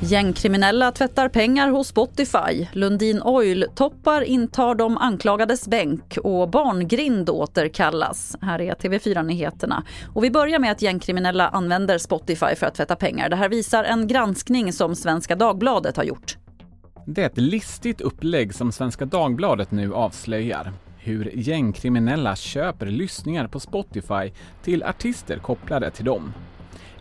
Gängkriminella tvättar pengar hos Spotify. Lundin Oil-toppar intar de anklagades bänk och barngrind återkallas. Här är TV4-nyheterna. Och vi börjar med att gängkriminella använder Spotify för att tvätta pengar. Det här visar en granskning som Svenska Dagbladet har gjort. Det är ett listigt upplägg som Svenska Dagbladet nu avslöjar. Hur gängkriminella köper lyssningar på Spotify till artister kopplade till dem.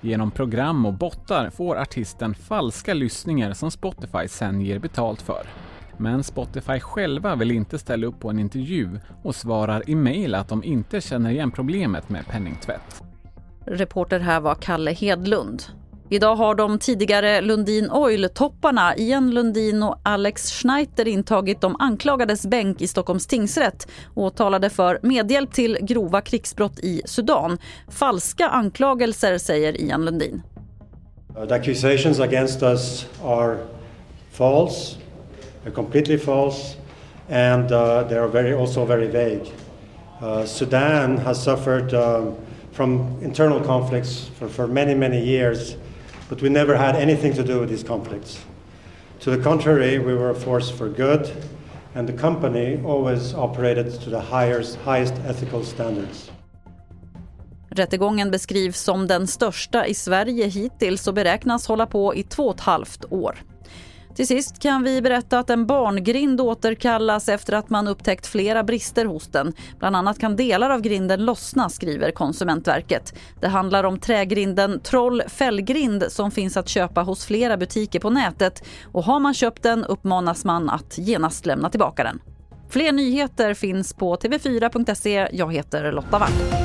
Genom program och bottar får artisten falska lyssningar som Spotify sen ger betalt för. Men Spotify själva vill inte ställa upp på en intervju och svarar i mejl att de inte känner igen problemet med penningtvätt. Reporter här var Kalle Hedlund. Idag har de tidigare Lundin Oil-topparna Ian Lundin och Alex Schneider intagit de anklagades bänk i Stockholms tingsrätt åtalade för medhjälp till grova krigsbrott i Sudan. Falska anklagelser, säger Ian Lundin. The accusations against us are false, they're completely false, and uh, they are very, also very vague. Uh, Sudan has suffered um, from internal conflicts for, for many, many years but we never had anything to do with these conflicts. To the contrary, we were a force for good, and the company always operated to the highest, highest ethical standards. Rättegången beskrivs som den största i Sverige hittills och beräknas hålla på i två och ett halvt år. Till sist kan vi berätta att en barngrind återkallas efter att man upptäckt flera brister hos den. Bland annat kan delar av grinden lossna, skriver Konsumentverket. Det handlar om trägrinden Troll fällgrind som finns att köpa hos flera butiker på nätet. Och har man köpt den uppmanas man att genast lämna tillbaka den. Fler nyheter finns på tv4.se. Jag heter Lotta Wall.